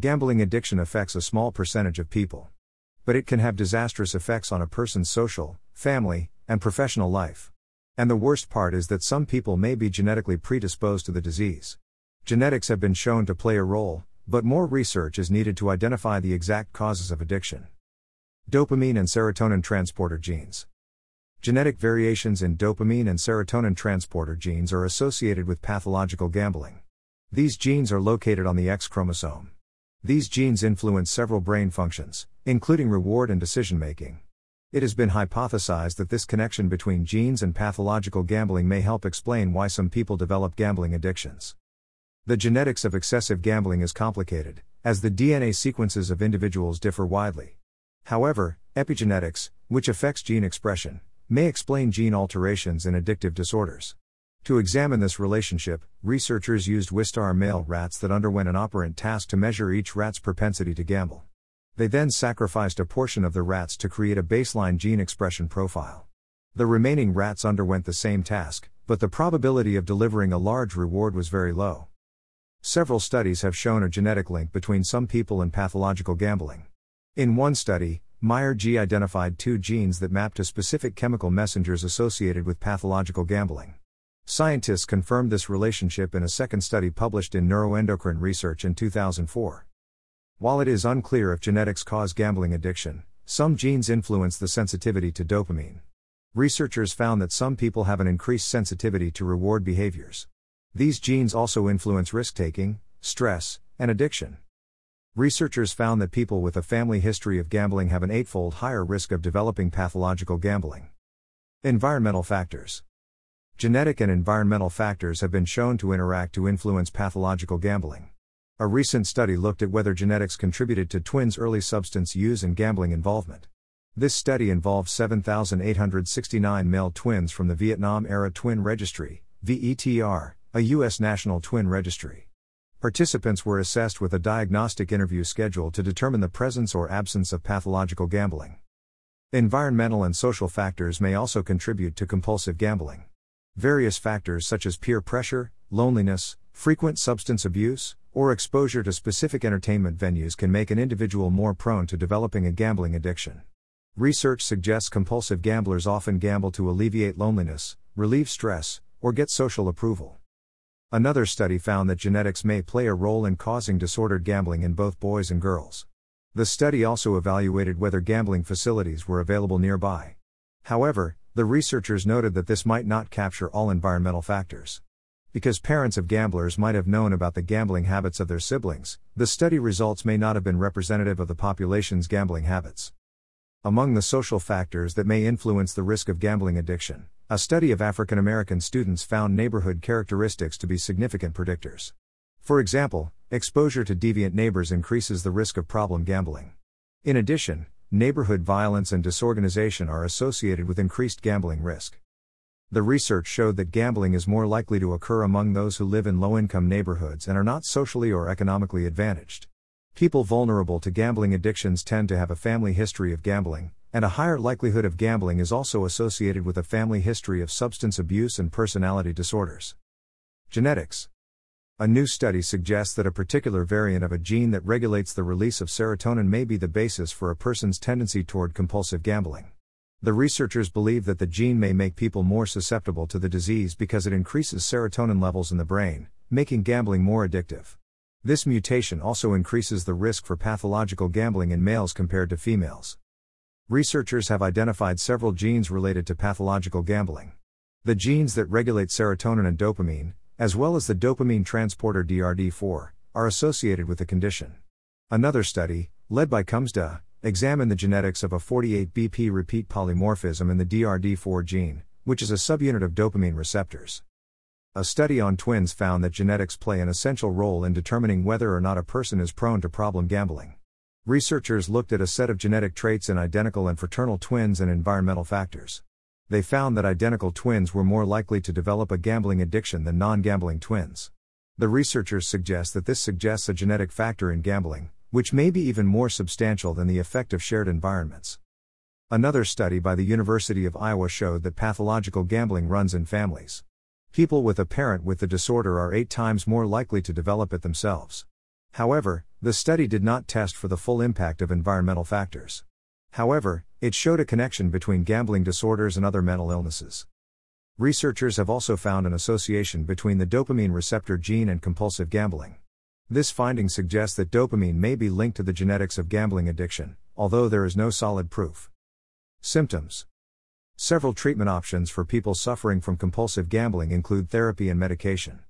Gambling addiction affects a small percentage of people. But it can have disastrous effects on a person's social, family, and professional life. And the worst part is that some people may be genetically predisposed to the disease. Genetics have been shown to play a role, but more research is needed to identify the exact causes of addiction. Dopamine and serotonin transporter genes. Genetic variations in dopamine and serotonin transporter genes are associated with pathological gambling. These genes are located on the X chromosome. These genes influence several brain functions, including reward and decision making. It has been hypothesized that this connection between genes and pathological gambling may help explain why some people develop gambling addictions. The genetics of excessive gambling is complicated, as the DNA sequences of individuals differ widely. However, epigenetics, which affects gene expression, may explain gene alterations in addictive disorders. To examine this relationship, researchers used Wistar male rats that underwent an operant task to measure each rat's propensity to gamble. They then sacrificed a portion of the rats to create a baseline gene expression profile. The remaining rats underwent the same task, but the probability of delivering a large reward was very low. Several studies have shown a genetic link between some people and pathological gambling. In one study, Meyer G identified two genes that map to specific chemical messengers associated with pathological gambling. Scientists confirmed this relationship in a second study published in Neuroendocrine Research in 2004. While it is unclear if genetics cause gambling addiction, some genes influence the sensitivity to dopamine. Researchers found that some people have an increased sensitivity to reward behaviors. These genes also influence risk taking, stress, and addiction. Researchers found that people with a family history of gambling have an eightfold higher risk of developing pathological gambling. Environmental factors. Genetic and environmental factors have been shown to interact to influence pathological gambling. A recent study looked at whether genetics contributed to twins' early substance use and gambling involvement. This study involved 7,869 male twins from the Vietnam Era Twin Registry, VETR, a U.S. national twin registry. Participants were assessed with a diagnostic interview schedule to determine the presence or absence of pathological gambling. Environmental and social factors may also contribute to compulsive gambling. Various factors such as peer pressure, loneliness, frequent substance abuse, or exposure to specific entertainment venues can make an individual more prone to developing a gambling addiction. Research suggests compulsive gamblers often gamble to alleviate loneliness, relieve stress, or get social approval. Another study found that genetics may play a role in causing disordered gambling in both boys and girls. The study also evaluated whether gambling facilities were available nearby. However, the researchers noted that this might not capture all environmental factors. Because parents of gamblers might have known about the gambling habits of their siblings, the study results may not have been representative of the population's gambling habits. Among the social factors that may influence the risk of gambling addiction, a study of African American students found neighborhood characteristics to be significant predictors. For example, exposure to deviant neighbors increases the risk of problem gambling. In addition, neighborhood violence and disorganization are associated with increased gambling risk. The research showed that gambling is more likely to occur among those who live in low income neighborhoods and are not socially or economically advantaged. People vulnerable to gambling addictions tend to have a family history of gambling, and a higher likelihood of gambling is also associated with a family history of substance abuse and personality disorders. Genetics a new study suggests that a particular variant of a gene that regulates the release of serotonin may be the basis for a person's tendency toward compulsive gambling. The researchers believe that the gene may make people more susceptible to the disease because it increases serotonin levels in the brain, making gambling more addictive. This mutation also increases the risk for pathological gambling in males compared to females. Researchers have identified several genes related to pathological gambling. The genes that regulate serotonin and dopamine, as well as the dopamine transporter DRD4, are associated with the condition. Another study, led by Kumsda, examined the genetics of a 48BP repeat polymorphism in the DRD4 gene, which is a subunit of dopamine receptors. A study on twins found that genetics play an essential role in determining whether or not a person is prone to problem gambling. Researchers looked at a set of genetic traits in identical and fraternal twins and environmental factors they found that identical twins were more likely to develop a gambling addiction than non gambling twins. The researchers suggest that this suggests a genetic factor in gambling, which may be even more substantial than the effect of shared environments. Another study by the University of Iowa showed that pathological gambling runs in families. People with a parent with the disorder are eight times more likely to develop it themselves. However, the study did not test for the full impact of environmental factors. However, it showed a connection between gambling disorders and other mental illnesses. Researchers have also found an association between the dopamine receptor gene and compulsive gambling. This finding suggests that dopamine may be linked to the genetics of gambling addiction, although there is no solid proof. Symptoms Several treatment options for people suffering from compulsive gambling include therapy and medication.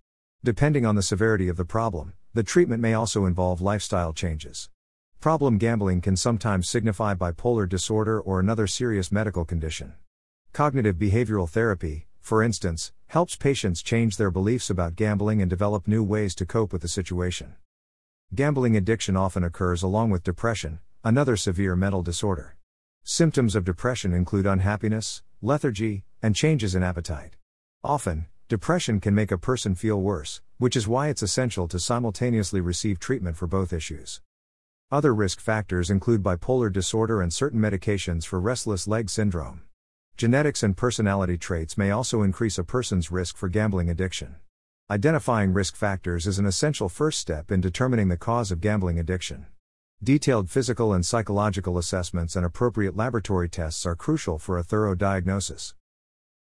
Depending on the severity of the problem, the treatment may also involve lifestyle changes. Problem gambling can sometimes signify bipolar disorder or another serious medical condition. Cognitive behavioral therapy, for instance, helps patients change their beliefs about gambling and develop new ways to cope with the situation. Gambling addiction often occurs along with depression, another severe mental disorder. Symptoms of depression include unhappiness, lethargy, and changes in appetite. Often, depression can make a person feel worse, which is why it's essential to simultaneously receive treatment for both issues. Other risk factors include bipolar disorder and certain medications for restless leg syndrome. Genetics and personality traits may also increase a person's risk for gambling addiction. Identifying risk factors is an essential first step in determining the cause of gambling addiction. Detailed physical and psychological assessments and appropriate laboratory tests are crucial for a thorough diagnosis.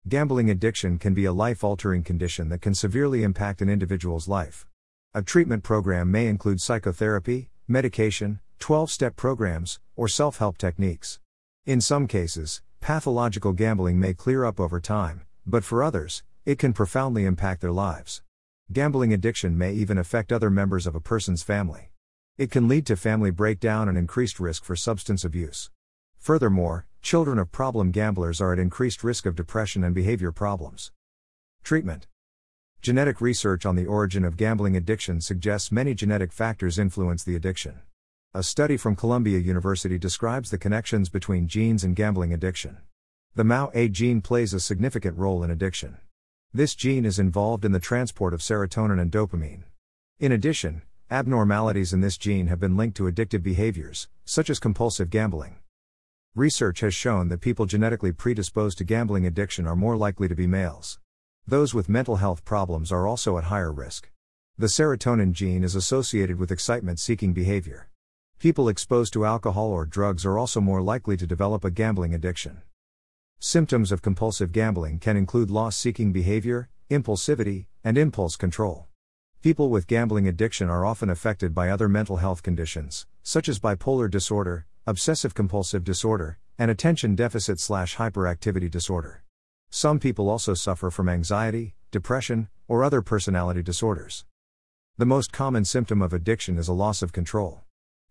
Gambling addiction can be a life altering condition that can severely impact an individual's life. A treatment program may include psychotherapy, medication, 12 step programs, or self help techniques. In some cases, pathological gambling may clear up over time, but for others, it can profoundly impact their lives. Gambling addiction may even affect other members of a person's family. It can lead to family breakdown and increased risk for substance abuse. Furthermore, children of problem gamblers are at increased risk of depression and behavior problems. Treatment Genetic research on the origin of gambling addiction suggests many genetic factors influence the addiction. A study from Columbia University describes the connections between genes and gambling addiction. The MAO-A gene plays a significant role in addiction. This gene is involved in the transport of serotonin and dopamine. In addition, abnormalities in this gene have been linked to addictive behaviors, such as compulsive gambling. Research has shown that people genetically predisposed to gambling addiction are more likely to be males. Those with mental health problems are also at higher risk. The serotonin gene is associated with excitement seeking behavior. People exposed to alcohol or drugs are also more likely to develop a gambling addiction. Symptoms of compulsive gambling can include loss seeking behavior, impulsivity, and impulse control. People with gambling addiction are often affected by other mental health conditions, such as bipolar disorder, obsessive compulsive disorder, and attention deficit hyperactivity disorder. Some people also suffer from anxiety, depression, or other personality disorders. The most common symptom of addiction is a loss of control.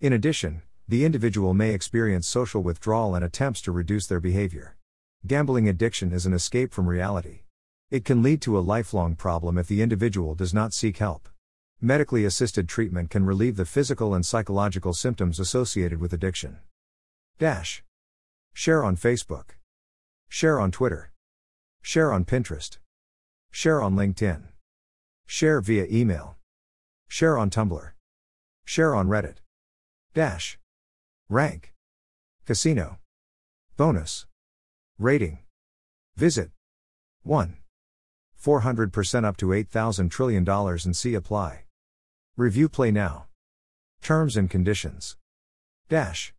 In addition, the individual may experience social withdrawal and attempts to reduce their behavior. Gambling addiction is an escape from reality. It can lead to a lifelong problem if the individual does not seek help. Medically assisted treatment can relieve the physical and psychological symptoms associated with addiction. Dash. Share on Facebook. Share on Twitter. Share on Pinterest. Share on LinkedIn. Share via email. Share on Tumblr. Share on Reddit. Dash. Rank. Casino. Bonus. Rating. Visit. 1. 400% up to $8,000 trillion and see apply. Review play now. Terms and conditions. Dash.